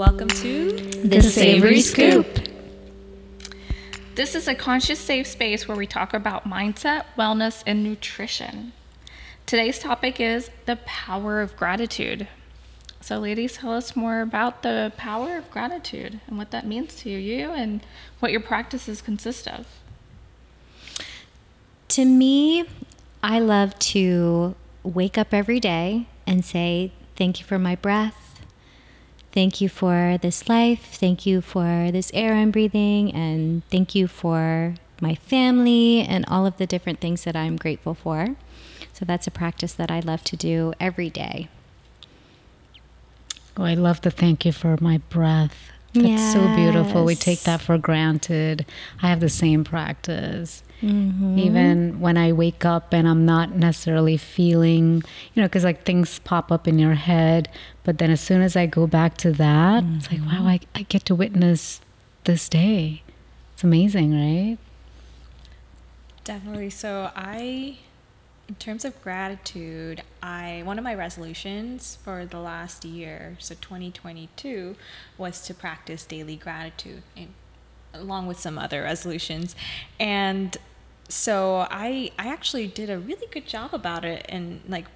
Welcome to The Savory Scoop. This is a conscious, safe space where we talk about mindset, wellness, and nutrition. Today's topic is the power of gratitude. So, ladies, tell us more about the power of gratitude and what that means to you and what your practices consist of. To me, I love to wake up every day and say, Thank you for my breath. Thank you for this life. Thank you for this air I'm breathing. And thank you for my family and all of the different things that I'm grateful for. So that's a practice that I love to do every day. Oh, I love the thank you for my breath. That's so beautiful. We take that for granted. I have the same practice. Mm-hmm. Even when I wake up and I'm not necessarily feeling, you know, because like things pop up in your head. But then as soon as I go back to that, it's like, wow, I, I get to witness this day. It's amazing, right? Definitely. So I, in terms of gratitude, I one of my resolutions for the last year, so 2022, was to practice daily gratitude, and, along with some other resolutions, and so I I actually did a really good job about it, and like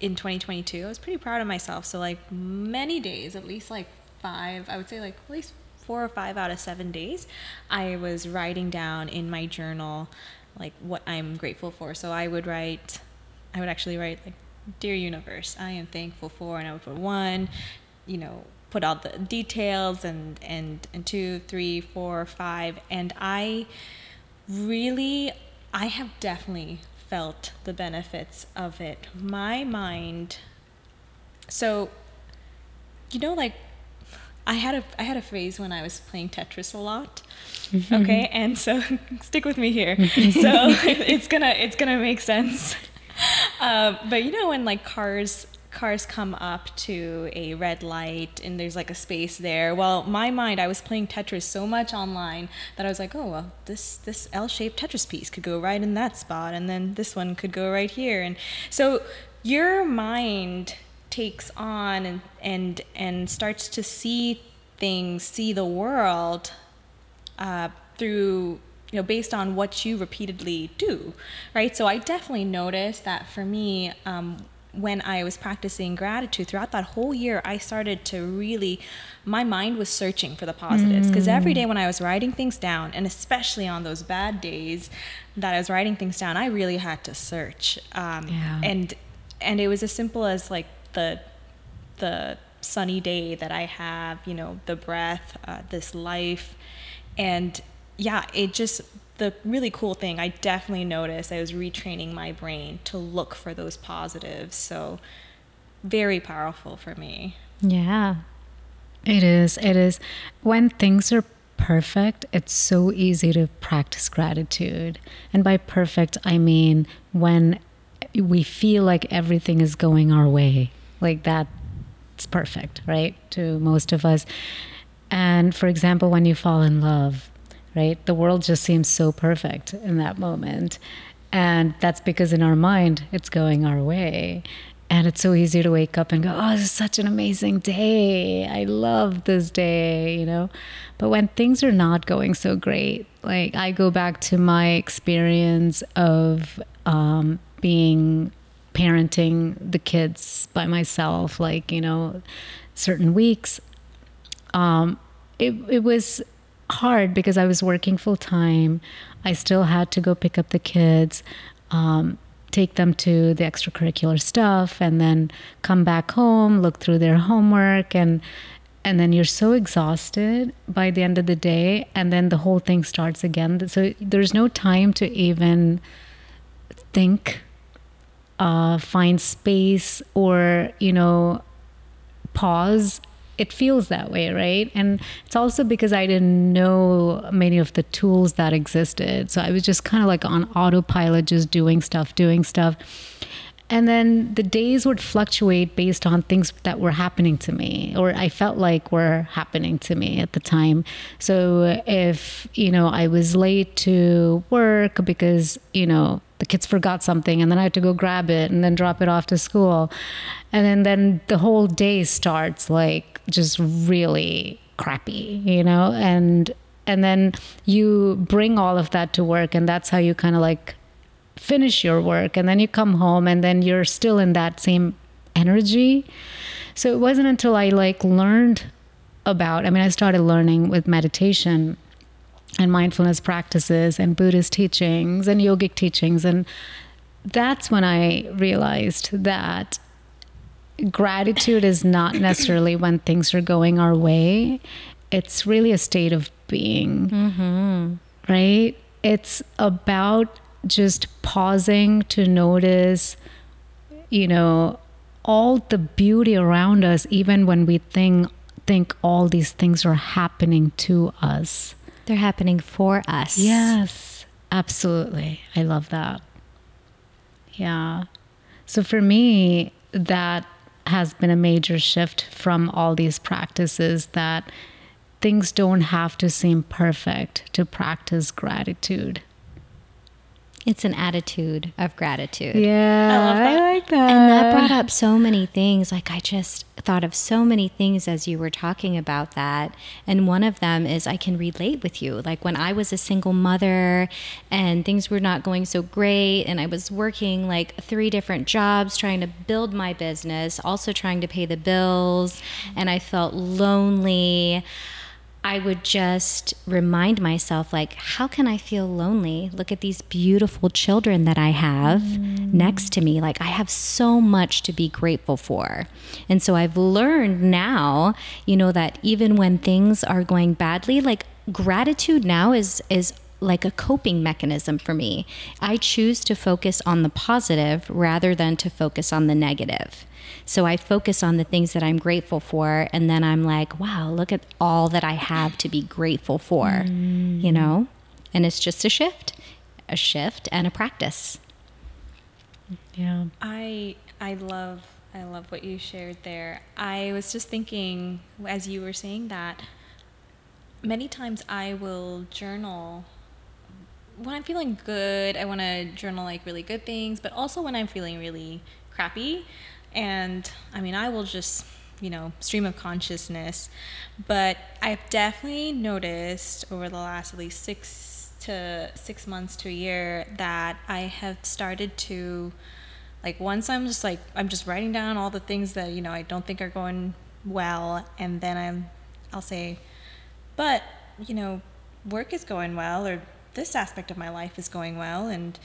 in 2022, I was pretty proud of myself. So like many days, at least like five, I would say like at least four or five out of seven days, I was writing down in my journal like what I'm grateful for. So I would write, I would actually write like, "Dear Universe, I am thankful for," and I would put one, you know, put all the details and and and two, three, four, five, and I really, I have definitely felt the benefits of it. My mind, so you know, like I had a I had a phase when I was playing Tetris a lot. Okay, and so stick with me here. so it's gonna it's gonna make sense. Uh, but you know when like cars cars come up to a red light and there's like a space there. Well, my mind I was playing Tetris so much online that I was like, oh well, this this L-shaped Tetris piece could go right in that spot, and then this one could go right here, and so your mind takes on and and and starts to see things, see the world uh, through you know based on what you repeatedly do, right? So I definitely noticed that for me. Um, when I was practicing gratitude throughout that whole year, I started to really, my mind was searching for the positives. Because every day when I was writing things down, and especially on those bad days that I was writing things down, I really had to search. Um, Yeah. And and it was as simple as like the the sunny day that I have, you know, the breath, uh, this life, and yeah, it just the really cool thing I definitely noticed I was retraining my brain to look for those positives. So very powerful for me. Yeah. It is. It is. When things are perfect, it's so easy to practice gratitude. And by perfect, I mean when we feel like everything is going our way. Like that's perfect, right? To most of us. And for example, when you fall in love, right? The world just seems so perfect in that moment. And that's because in our mind, it's going our way. And it's so easy to wake up and go, oh, this is such an amazing day. I love this day, you know? But when things are not going so great, like I go back to my experience of um, being parenting the kids by myself, like, you know, certain weeks. Um, it, it was hard because I was working full time. I still had to go pick up the kids, um, take them to the extracurricular stuff, and then come back home, look through their homework, and and then you're so exhausted by the end of the day, and then the whole thing starts again. So there's no time to even think, uh, find space, or you know, pause it feels that way, right? And it's also because I didn't know many of the tools that existed. So I was just kind of like on autopilot, just doing stuff, doing stuff. And then the days would fluctuate based on things that were happening to me, or I felt like were happening to me at the time. So if, you know, I was late to work because, you know, the kids forgot something and then I had to go grab it and then drop it off to school. And then, then the whole day starts like just really crappy, you know, and and then you bring all of that to work and that's how you kind of like finish your work and then you come home and then you're still in that same energy. So it wasn't until I like learned about I mean I started learning with meditation and mindfulness practices and Buddhist teachings and yogic teachings and that's when I realized that gratitude is not necessarily when things are going our way. It's really a state of being, mm-hmm. right? It's about just pausing to notice, you know, all the beauty around us, even when we think think all these things are happening to us. They're happening for us. Yes, absolutely. I love that. Yeah. So for me, that has been a major shift from all these practices that things don't have to seem perfect to practice gratitude. It's an attitude of gratitude. Yeah, I love that. I like that. And that brought up so many things. Like, I just thought of so many things as you were talking about that. And one of them is I can relate with you. Like, when I was a single mother and things were not going so great, and I was working like three different jobs trying to build my business, also trying to pay the bills, and I felt lonely. I would just remind myself, like, how can I feel lonely? Look at these beautiful children that I have mm. next to me. Like, I have so much to be grateful for. And so I've learned now, you know, that even when things are going badly, like, gratitude now is, is, like a coping mechanism for me. I choose to focus on the positive rather than to focus on the negative. So I focus on the things that I'm grateful for, and then I'm like, wow, look at all that I have to be grateful for, mm. you know? And it's just a shift, a shift and a practice. yeah. I I love I love what you shared there. I was just thinking as you were saying that many times I will journal when I'm feeling good, I want to journal like really good things, but also when I'm feeling really crappy. And I mean, I will just, you know, stream of consciousness. But I've definitely noticed over the last at least six to six months to a year that I have started to, like, once I'm just like, I'm just writing down all the things that, you know, I don't think are going well. And then I'm, I'll say, but, you know, work is going well or this aspect of my life is going well and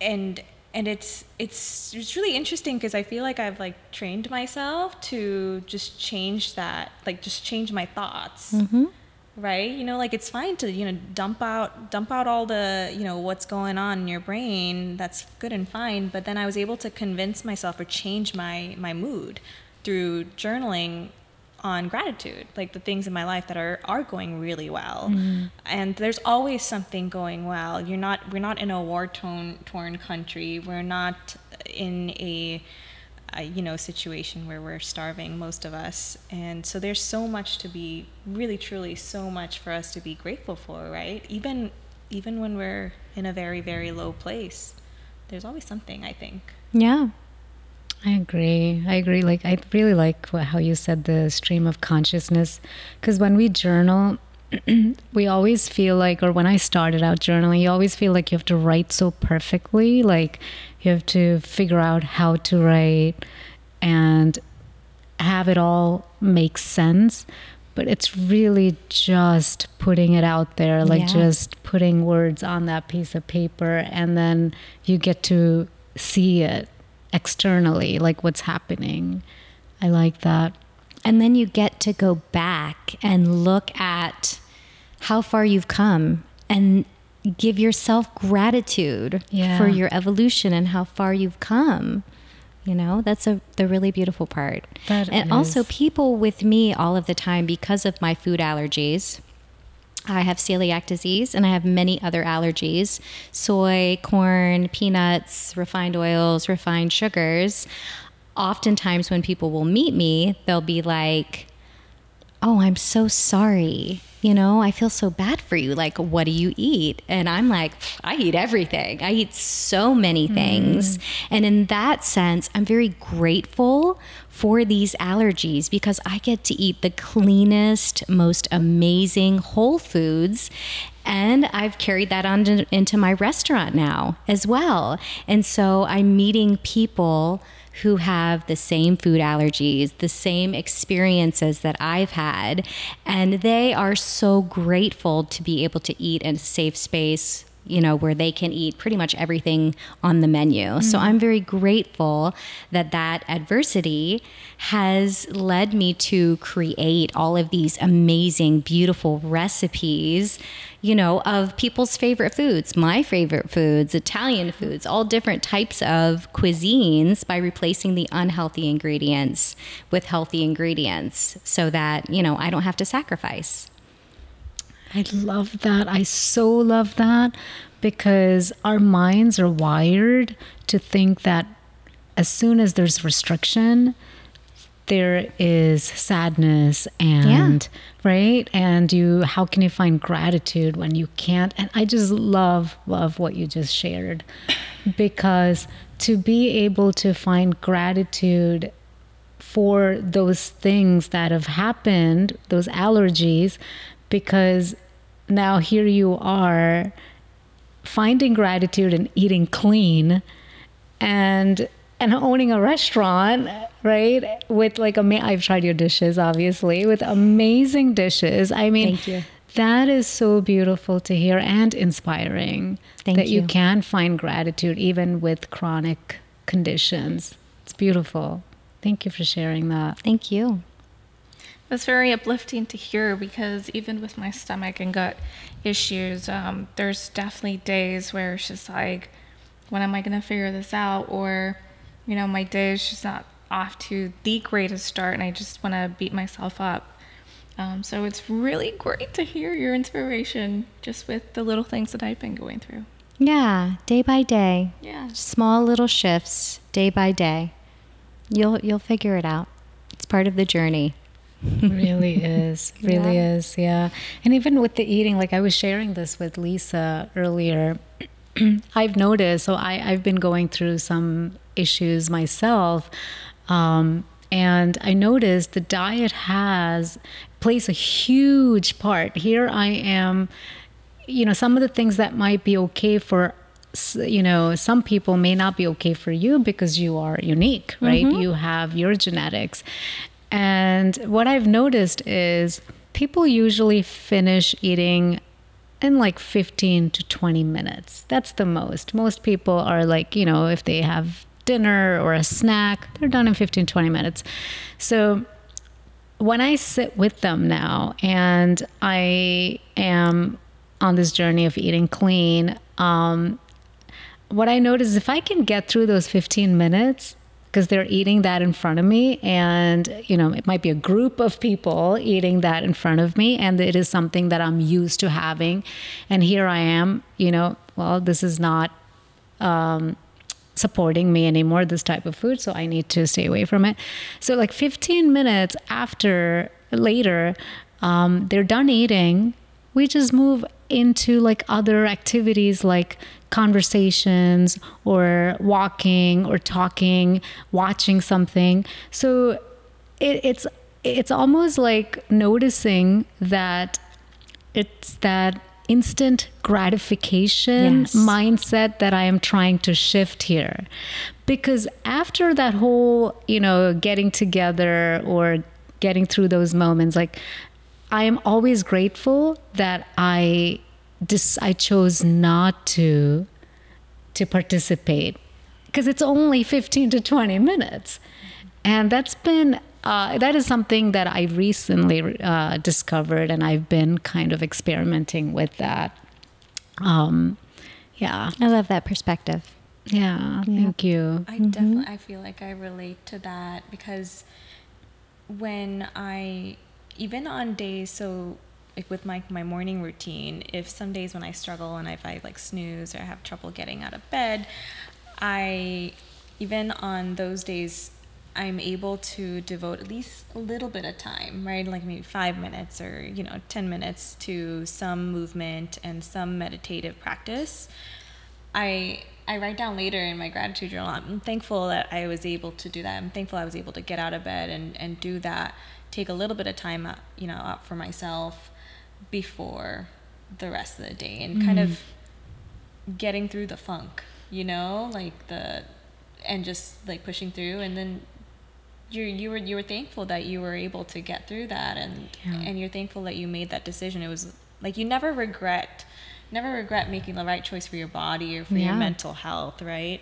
and and it's it's it's really interesting because I feel like I've like trained myself to just change that like just change my thoughts. Mm-hmm. right? You know like it's fine to you know dump out dump out all the you know what's going on in your brain. That's good and fine. But then I was able to convince myself or change my my mood through journaling on gratitude like the things in my life that are are going really well. Mm. And there's always something going well. You're not we're not in a war torn torn country. We're not in a, a you know situation where we're starving most of us. And so there's so much to be really truly so much for us to be grateful for right? Even even when we're in a very very low place there's always something i think. Yeah. I agree. I agree. Like, I really like wh- how you said the stream of consciousness. Because when we journal, we always feel like, or when I started out journaling, you always feel like you have to write so perfectly. Like, you have to figure out how to write and have it all make sense. But it's really just putting it out there, like Yeah. just putting words on that piece of paper, and then you get to see it externally, like what's happening. I like that. And then you get to go back and look at how far you've come and give yourself gratitude Yeah. for your evolution and how far you've come. You know, that's a the really beautiful part. That and also people with me all of the time because of my food allergies. I have celiac disease and I have many other allergies soy, corn, peanuts, refined oils, refined sugars. Oftentimes, when people will meet me, they'll be like, Oh, I'm so sorry. You know, I feel so bad for you. Like, what do you eat? And I'm like, I eat everything. I eat so many mm. things. And in that sense, I'm very grateful for these allergies because I get to eat the cleanest, most amazing whole foods. And I've carried that on to, into my restaurant now as well. And so I'm meeting people who have the same food allergies, the same experiences that I've had. And they are so grateful to be able to eat in a safe space you know, where they can eat pretty much everything on the menu. Mm. So I'm very grateful that that adversity has led me to create all of these amazing, beautiful recipes, you know, of people's favorite foods, my favorite foods, Italian foods, all different types of cuisines by replacing the unhealthy ingredients with healthy ingredients so that, you know, I don't have to sacrifice. I love that. I so love that because our minds are wired to think that as soon as there's restriction, there is sadness and yeah. right and you how can you find gratitude when you can't and i just love love what you just shared because to be able to find gratitude for those things that have happened those allergies because now here you are finding gratitude and eating clean and and owning a restaurant right? With like a i've tried your dishes obviously with amazing dishes. I mean Thank you. that is so beautiful to hear and inspiring Thank that you. you. can find gratitude even with chronic conditions. It's beautiful. Thank you for sharing that. Thank you that's very uplifting to hear because even with my stomach and gut issues, um, there's definitely days where it's just like, when am I going to figure this out? Or, you know, my day is just not off to the greatest start and I just want to beat myself up. Um, so it's really great to hear your inspiration just with the little things that I've been going through. Yeah, day by day. Yeah. Small little shifts, day by day. You'll you'll figure it out. It's part of the journey really is really yeah. is yeah. And even with the eating like i was sharing this with lisa earlier. I've noticed so I, i've been going through some issues myself um, and i noticed the diet has plays a huge part. Here i am you know some of the things that might be okay for you know some people may not be okay for you because you are unique right? Mm-hmm. you have your genetics and what I've noticed is people usually finish eating in like 15 to 20 minutes. That's the most. Most people are like, you know, if they have dinner or a snack, they're done in 15, 20 minutes. So when I sit with them now and I am on this journey of eating clean, um, what I notice is if I can get through those 15 minutes, because they're eating that in front of me and you know it might be a group of people eating that in front of me and it is something that i'm used to having. And here i am you know well this is not um, supporting me anymore this type of food so i need to stay away from it. So like 15 minutes after later um, they're done eating we just move into like other activities like conversations or walking or talking, watching something. So it, it's it's almost like noticing that it's that instant gratification yes. mindset that I am trying to shift here. Because after that whole, you know, getting together or getting through those moments, like I am always grateful that I dis- I chose not to to participate because it's only 15 to 20 minutes. And that's been uh, that is something that I recently uh, discovered, and I've been kind of experimenting with that. Um, yeah, I love that perspective. Yeah, yeah. thank you. I mm-hmm. definitely I feel like I relate to that because when I even on days so like with my my morning routine, if some days when I struggle and if I like snooze or have trouble getting out of bed, I even on those days I'm able to devote at least a little bit of time, right? Like maybe five minutes or, you know, 10 minutes to some movement and some meditative practice. I I write down later in my gratitude journal. I'm thankful that I was able to do that. I'm thankful I was able to get out of bed and and do that. Take a little bit of time, out, you know, out for myself before the rest of the day, and kind of mm-hmm. getting through the funk. You know, like the and just like pushing through, and then you you were you were thankful that you were able to get through that, and Yeah. and you're thankful that you made that decision. It was like you never regret never regret making the right choice for your body or for your mental health, right?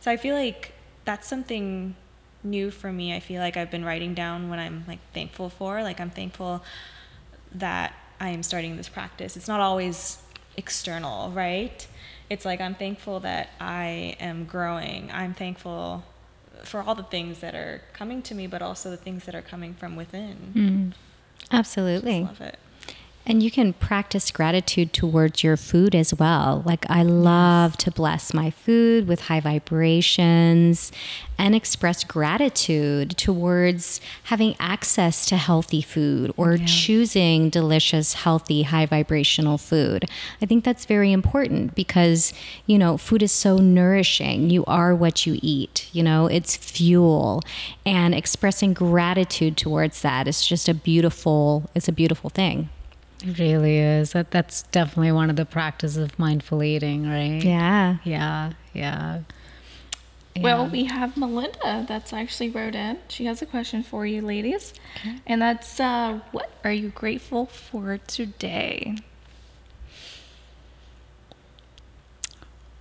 So I feel like that's something new for me. I feel like I've been writing down what I'm like thankful for. Like I'm thankful that I am starting this practice. It's not always external, right? It's like I'm thankful that I am growing. I'm thankful for all the things that are coming to me, but also the things that are coming from within. Mm. Absolutely. Love it. And you can practice gratitude towards your food as well. Like, I love to bless my food with high vibrations and express gratitude towards having access to healthy food or choosing delicious, healthy, high vibrational food. I think that's very important because, you know, food is so nourishing. You are what you eat, you know, it's fuel. And expressing gratitude towards that is just a beautiful, it's a beautiful thing. It really is. That that's definitely one of the practices of mindful eating, right? Yeah. Yeah. Yeah. Well, we have Melinda that's actually wrote in. She has a question for you, ladies. And that's uh, what are you grateful for today?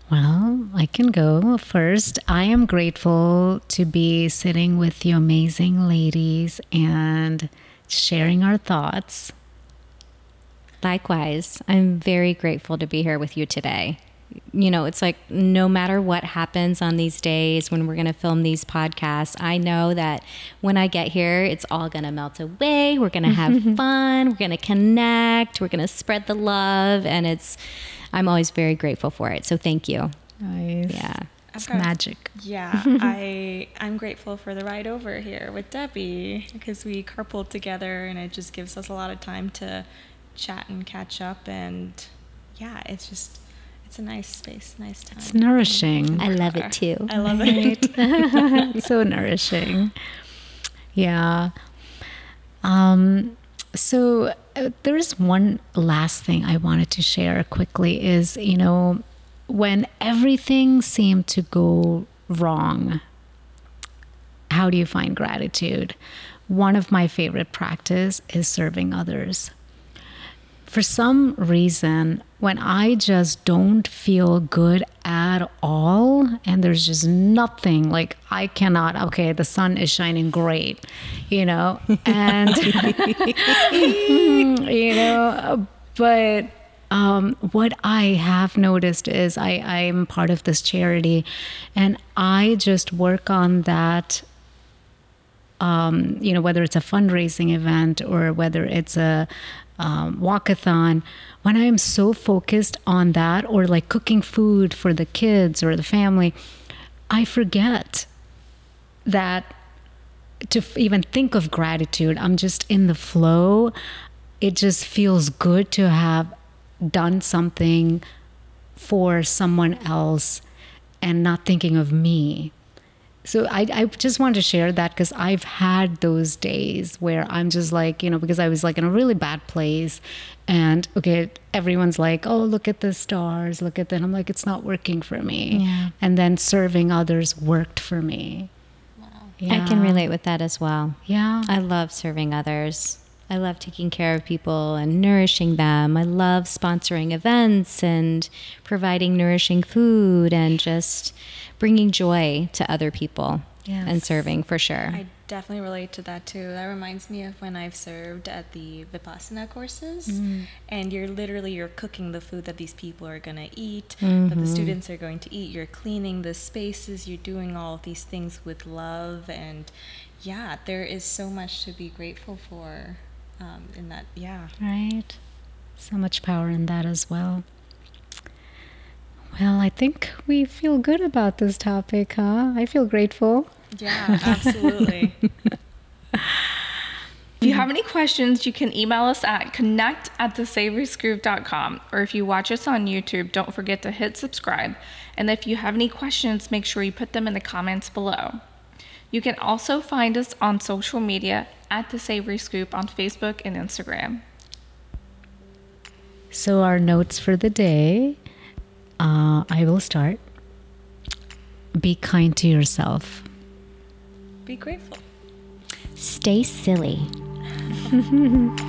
Well, I can go first. I am grateful to be sitting with you amazing ladies and sharing our thoughts. Likewise, I'm very grateful to be here with you today. You know, it's like no matter what happens on these days when we're going to film these podcasts, I know that when I get here, it's all going to melt away. We're going to have fun. We're going to connect. We're going to spread the love. And it's, I'm always very grateful for it. So thank you. Nice. Yeah. It's I've got- magic. Yeah, I I'm grateful for the ride over here with Debbie because we carpooled together and it just gives us a lot of time to chat and catch up and yeah, it's just it's a nice space, nice time. It's nourishing. I love it too. I love it. It's so nourishing. Yeah. Um, so uh, there is one last thing I wanted to share quickly is, you know, when everything seemed to go wrong, how do you find gratitude? One of my favorite practice is serving others for some reason, when I just don't feel good at all, and there's just nothing like I cannot, okay, the sun is shining great, you know, and, you know, but um, what I have noticed is I, I'm part of this charity, and I just work on that um, you know, whether it's a fundraising event or whether it's a um, walkathon, when I am so focused on that or like cooking food for the kids or the family, I forget that to f- even think of gratitude. I'm just in the flow. It just feels good to have done something for someone else and not thinking of me. So I, I just wanted to share that because I've had those days where I'm just like, you know, because I was like in a really bad place and okay, everyone's like, oh, look at the stars, look at that. I'm like, it's not working for me. Yeah. And then serving others worked for me. Wow. Yeah. I can relate with that as well. Yeah. I love serving others. I love taking care of people and nourishing them. I love sponsoring events and providing nourishing food and just bringing joy to other people and serving for sure. I definitely relate to that too. That reminds me of when I've served at the Vipassana courses, and you're literally you're cooking the food that these people are gonna eat, that the students are going to eat. You're cleaning the spaces. You're doing all of these things with love, and yeah, there is so much to be grateful for. Um, in that, yeah. Right. So much power in that as well. Well, I think we feel good about this topic, huh? I feel grateful. Yeah, absolutely. If you have any questions, you can email us at connect at thesavoryscoop.com. Or if you watch us on YouTube, don't forget to hit subscribe. And if you have any questions, make sure you put them in the comments below. You can also find us on social media at The Savory Scoop on Facebook and Instagram. So, our notes for the day uh, I will start. Be kind to yourself. Be grateful. Stay silly.